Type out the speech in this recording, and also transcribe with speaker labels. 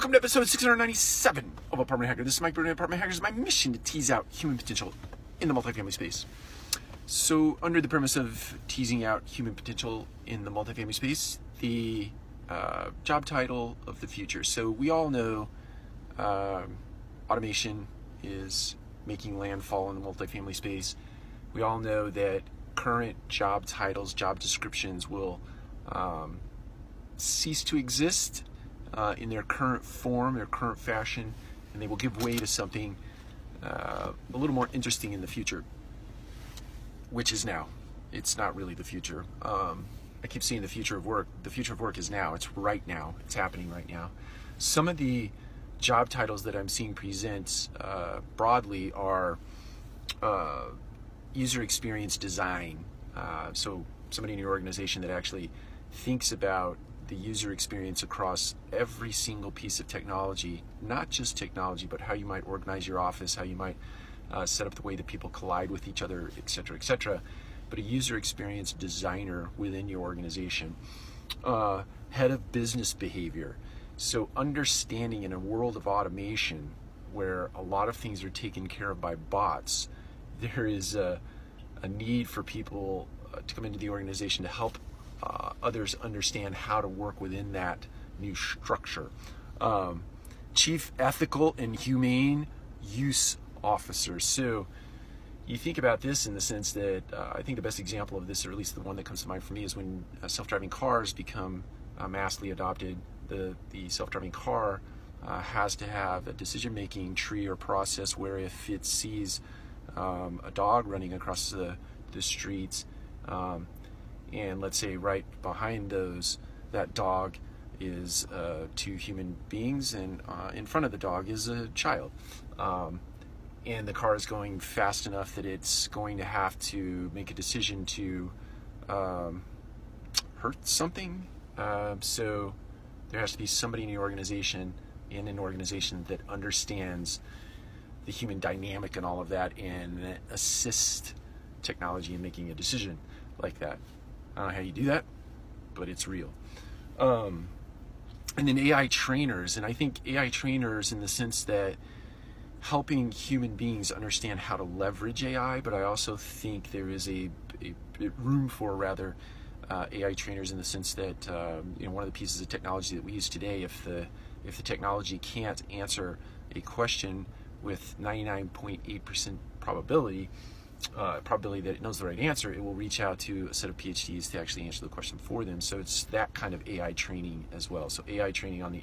Speaker 1: Welcome to episode 697 of Apartment Hacker. This is Mike Brewer, Apartment Hackers. My mission to tease out human potential in the multifamily space. So, under the premise of teasing out human potential in the multifamily space, the uh, job title of the future. So, we all know um, automation is making landfall in the multifamily space. We all know that current job titles, job descriptions will um, cease to exist uh, in their current form, their current fashion, and they will give way to something uh, a little more interesting in the future, which is now. It's not really the future. Um, I keep seeing the future of work. The future of work is now. It's right now. It's happening right now. Some of the job titles that I'm seeing present uh, broadly are uh, user experience design. Uh, so somebody in your organization that actually thinks about the user experience across every single piece of technology, not just technology, but how you might organize your office, how you might uh, set up the way that people collide with each other, et cetera, et cetera. But a user experience designer within your organization, uh, head of business behavior. So, understanding in a world of automation where a lot of things are taken care of by bots, there is a, a need for people uh, to come into the organization to help uh, others understand how to work within that new structure. Um, Chief Ethical and Humane Use Officer. So you think about this in the sense that uh, I think the best example of this, or at least the one that comes to mind for me, is when uh, self-driving cars become uh, massively adopted. The the self-driving car uh, has to have a decision-making tree or process where if it sees um, a dog running across the the streets, um, and let's say right behind those that dog is uh, two human beings and uh, in front of the dog is a child. Um, and the car is going fast enough that it's going to have to make a decision to um, hurt something. Uh, so there has to be somebody in the organization in an organization that understands the human dynamic and all of that and assist technology in making a decision like that I don't know how you do that, but it's real. Um, and then AI trainers, and I think AI trainers in the sense that helping human beings understand how to leverage AI, but I also think there is a, a, a room for rather uh, AI trainers in the sense that um, you know one of the pieces of technology that we use today, if the if the technology can't answer a question with 99.8% probability, uh, probability that it knows the right answer, it will reach out to a set of PhDs to actually answer the question for them. So it's that kind of AI training as well. So AI training on the